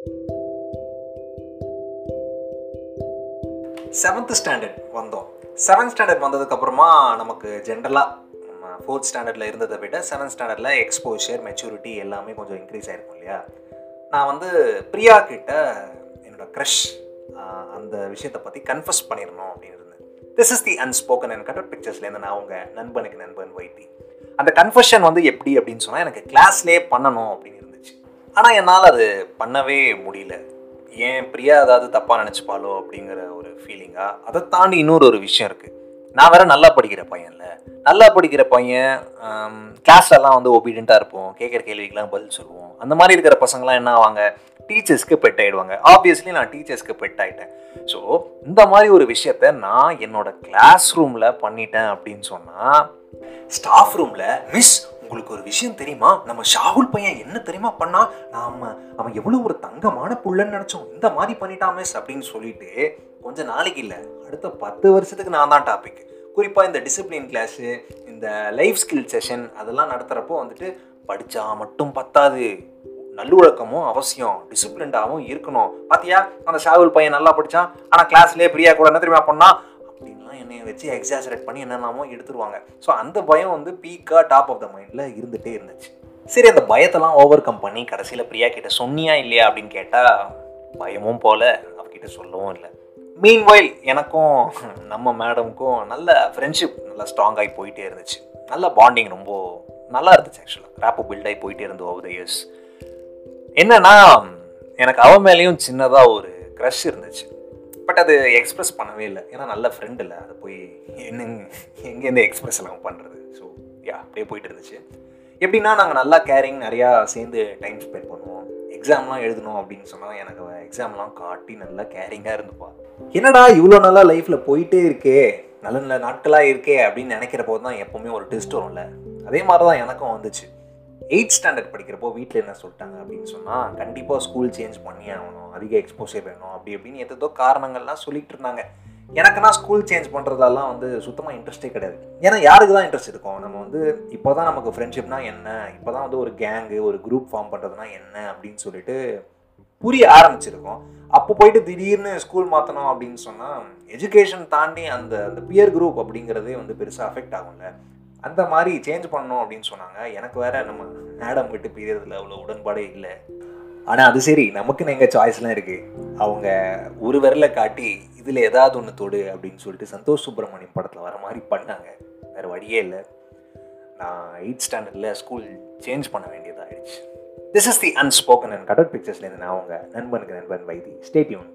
Seventh standard வந்தோம். Seventh standard வந்ததுக்கப்புறமா நமக்கு ஜென்ரலாக நம்ம ஃபோர்த் ஸ்டாண்டர்டில் இருந்ததை விட செவன்த் ஸ்டாண்டர்டில் எக்ஸ்போஷர் மெச்சூரிட்டி எல்லாமே கொஞ்சம் இன்க்ரீஸ் ஆகிருக்கும் இல்லையா? நான் வந்து பிரியா கிட்ட என்னோட க்ரஷ் அந்த விஷயத்தை பற்றி கன்ஃபஸ் பண்ணிடணும் அப்படின்னு இருந்தேன். This is the unspoken and cutter பிக்சர்ஸ்லேருந்து நான் அவங்க நண்பனுக்கு நண்பன் வைத்தி அந்த கன்ஃபஷன் வந்து எப்படி அப்படின்னு சொன்னால் எனக்கு கிளாஸ்லேயே பண்ணணும் அப்படின்னு ஆனால் என்னால் அது பண்ணவே முடியல. ஏன் பிரியா ஏதாவது தப்பாக நினச்சிப்பாளோ அப்படிங்கிற ஒரு ஃபீலிங்காக அதை தாண்டி இன்னொரு ஒரு விஷயம் இருக்குது நான் வேற நல்லா படிக்கிற பையன்ல. நல்லா படிக்கிற பையன் கிளாஸ்லலாம் வந்து ஒபீடியண்ட்டாக இருப்போம். கேட்குற கேள்விக்கெலாம் பதில் சொல்லுவோம். அந்த மாதிரி இருக்கிற பசங்களாம் என்ன ஆவாங்க? டீச்சர்ஸ்க்கு பெட் ஆகிடுவாங்க ஆப்வியஸ்லி நான் டீச்சர்ஸ்க்கு பெட் ஆகிட்டேன் ஸோ இந்த மாதிரி ஒரு விஷயத்த நான் என்னோட கிளாஸ் ரூமில் பண்ணிட்டேன் அப்படின்னு சொன்னால் ஸ்டாஃப் ரூமில் மிஸ் உங்களுக்கு ஒரு விஷயம் தெரியுமா? நம்ம ஷாகுல் பையன் என்ன தெரியுமா பண்ணா? நாம அவன் எவ்வளோ ஒரு தங்கமான புள்ளன்னு நினச்சோம். இந்த மாதிரி பண்ணிட்டாமே மிஸ் அப்படின்னு சொல்லிட்டு கொஞ்ச நாளைக்கு இல்லை அடுத்த பத்து வருஷத்துக்கு நான் தான் டாபிக் குறிப்பாக இந்த டிசிப்ளின் கிளாஸு இந்த லைஃப் ஸ்கில் செஷன் அதெல்லாம் நடத்துகிறப்போ வந்துட்டு படித்தா மட்டும் பத்தாது. நல்லொழக்கமும் அவசியம். டிசிப்ளின்டாகவும் இருக்கணும். பாத்தியா? அந்த ஷாகுல் பையன் நல்லா படித்தான் ஆனால் கிளாஸ்லேயே பிரியா கூட என்ன தெரியுமா பண்ணா? அப்படின்லாம் என்னை வச்சு எக்ஸாசரேட் பண்ணி என்னென்னமோ எடுத்துருவாங்க. ஸோ அந்த பயம் வந்து பீக்காக டாப் ஆஃப் த மைண்டில் இருந்துகிட்டே இருந்துச்சு. சரி அந்த பயத்தெல்லாம் ஓவர் கம் பண்ணி கடைசியில் பிரியா கிட்ட சொன்னியா இல்லையா அப்படின்னு கேட்டால் பயமும் போல அவகிட்ட சொல்லவும் இல்லை. மீன்வைல் எனக்கும் நம்ம மேடமுக்கும் நல்ல ஃப்ரெண்ட்ஷிப் நல்லா ஸ்ட்ராங்காகி போயிட்டே இருந்துச்சு. நல்ல பாண்டிங் ரொம்ப நல்லா இருந்துச்சு ஆக்சுவலாக ரேப்பு பில்டாகி போயிட்டே இருந்து ஓவர் த இயர்ஸ் என்னன்னா எனக்கு அவன் மேலேயும் சின்னதாக ஒரு க்ரஷ் இருந்துச்சு. பட் அது எக்ஸ்பிரஸ் பண்ணவே இல்லை. ஏன்னா நல்ல ஃப்ரெண்ட் இல்லை. அது போய் என்னங்க எங்கேருந்து எக்ஸ்ப்ரெஸ் எல்லாம் பண்ணுறது ஸோ யா அப்படியே போயிட்டு இருந்துச்சு. எப்படின்னா நாங்கள் நல்லா கேரிங் நிறையா சேர்ந்து டைம் ஸ்பெண்ட் பண்ணுவோம். எக்ஸாம்லாம் எழுதணும் அப்படின்னு சொன்னால் எனக்கு எக்ஸாம்லாம் காட்டி நல்லா கேரிங்காக இருந்துப்பா. என்னடா இவ்வளோ நல்லா லைஃப்பில் போயிட்டே இருக்கே? நல்ல நல்ல நாட்களாக இருக்கே அப்படின்னு நினைக்கிற போது தான் எப்போவுமே ஒரு டெஸ்ட் வரும்ல. அதே மாதிரி தான் எனக்கும் வந்துச்சு. எயிட் ஸ்டாண்டர்ட் படிக்கிறப்போ வீட்டில் என்ன சொல்லிட்டாங்க அப்படின்னு சொன்னால் கண்டிப்பாக ஸ்கூல் சேஞ்ச் பண்ணி ஆகணும் அதிக எக்ஸ்போசர் வேணும் அப்படி அப்படின்னு எதோ காரணங்கள்லாம் சொல்லிட்டு இருந்தாங்க. எனக்குன்னா ஸ்கூல் சேஞ்ச் பண்ணுறதெல்லாம் வந்து சுத்தமாக இன்ட்ரெஸ்டே கிடையாது. ஏன்னா யாருக்கு தான் இன்ட்ரெஸ்ட் இருக்கும்? நம்ம வந்து இப்போ தான் நமக்கு ஃப்ரெண்ட்ஷிப்னா என்ன? இப்போ தான் வந்து ஒரு கேங்கு ஒரு குரூப் ஃபார்ம் பண்ணுறதுனா என்ன? அப்படின்னு சொல்லிட்டு புரிய ஆரம்பிச்சிருக்கோம். அப்போ போயிட்டு திடீர்னு ஸ்கூல் மாற்றணும் அப்படின்னு சொன்னால் எஜுகேஷன் தாண்டி அந்த அந்த பியர் குரூப் அப்படிங்கிறதே வந்து பெருசாக அஃபெக்ட் ஆகும்ல. அந்த மாதிரி சேஞ்ச் பண்ணணும் அப்படின்னு சொன்னாங்க. எனக்கு வேற நம்ம மேடம் விட்டு பிரியறதுல அவ்வளோ உடன்பாடே இல்லை. ஆனால் அது சரி. நமக்குன்னு எங்கள் சாய்ஸ்லாம் இருக்குது அவங்க ஒரு விரலை காட்டி இதில் ஏதாவது ஒன்று தொடு அப்படின்னு சொல்லிட்டு சந்தோஷ் சுப்பிரமணியம் படத்தில் வர மாதிரி பண்ணாங்க. வேறு வழியே இல்லை. நான் எயிட் ஸ்டாண்டர்டில் ஸ்கூல் சேஞ்ச் பண்ண வேண்டியதாகிடுச்சு this is the unspoken and cutout பிக்சர்ஸ்லேருந்து நான் அவங்க நண்பனுக்கு நண்பன் வைத்தி ஸ்டேட்யூன்